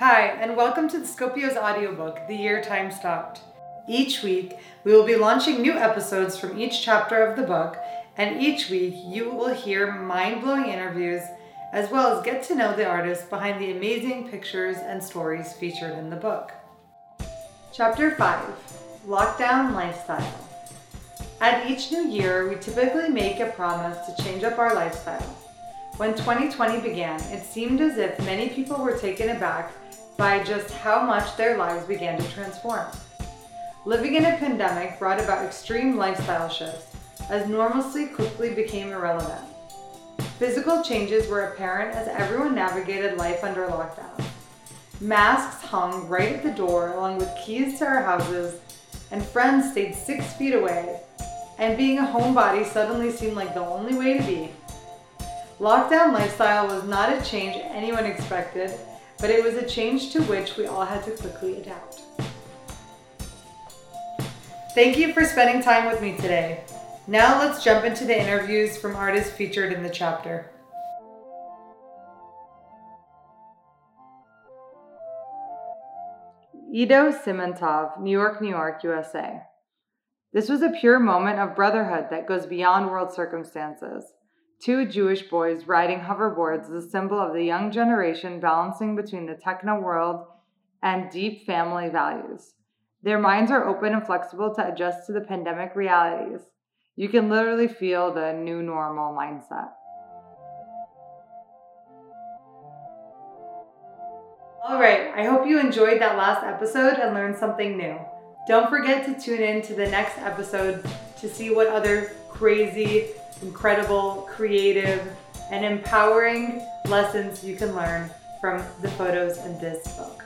Hi, and welcome to the Scopio's audiobook, The Year Time Stopped. Each week, we will be launching new episodes from each chapter of the book, and each week you will hear mind blowing interviews as well as get to know the artists behind the amazing pictures and stories featured in the book. Chapter 5 Lockdown Lifestyle. At each new year, we typically make a promise to change up our lifestyle. When 2020 began, it seemed as if many people were taken aback by just how much their lives began to transform. Living in a pandemic brought about extreme lifestyle shifts as normalcy quickly became irrelevant. Physical changes were apparent as everyone navigated life under lockdown. Masks hung right at the door along with keys to our houses, and friends stayed six feet away, and being a homebody suddenly seemed like the only way to be. Lockdown lifestyle was not a change anyone expected, but it was a change to which we all had to quickly adapt. Thank you for spending time with me today. Now let's jump into the interviews from artists featured in the chapter. Ido Simantov, New York, New York, USA. This was a pure moment of brotherhood that goes beyond world circumstances. Two Jewish boys riding hoverboards is a symbol of the young generation balancing between the techno world and deep family values. Their minds are open and flexible to adjust to the pandemic realities. You can literally feel the new normal mindset. All right, I hope you enjoyed that last episode and learned something new. Don't forget to tune in to the next episode to see what other crazy, incredible, creative, and empowering lessons you can learn from the photos in this book.